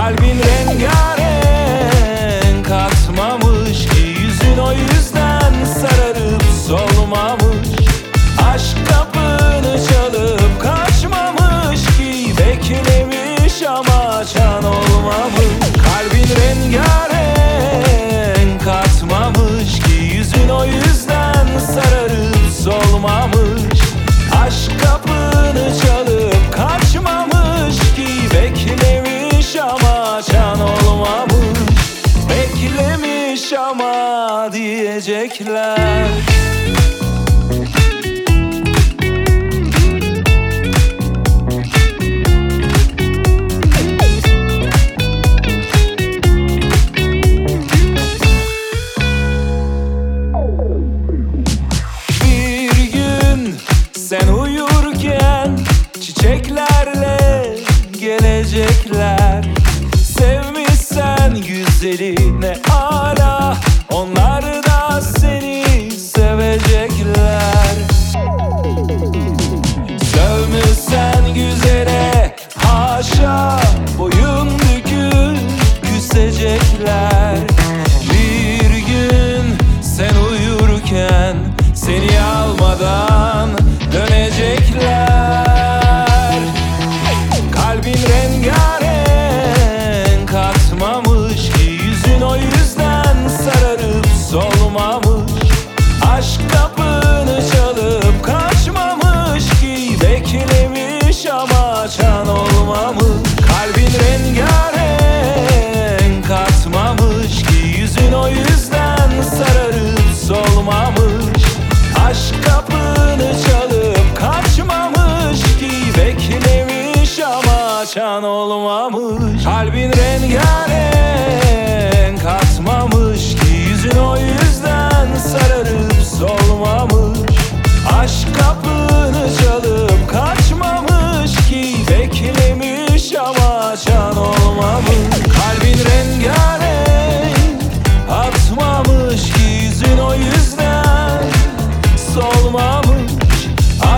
Kalbin rengarenk diyecekler Bir gün sen uyurken çiçeklerle gelecekler. Sevmişsen güzeli ne ala onlar seni almadan dönecekler. Kalbin rengarenk katmamış ki Yüzün o yüzden sararıp solmamış. Aşk kapını çalıp kaçmamış ki Beklemiş ama çan olmamış. Kalbin rengarenk katmamış ki Yüzün o yüzden Aşk kapını çalıp kaçmamış ki Beklemiş ama çan olmamış. Kalbin rengarenk katmamış ki Yüzün o yüzden sararıp solmamış. Aşk kapını çalıp kaçmamış ki Beklemiş ama can olmamış. Kalbin rengarenk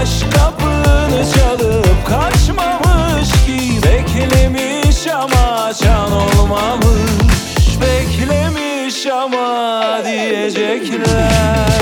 Aşk kapını çalıp kaçmamış ki. Beklemiş ama can olmamış. Beklemiş ama diyecekler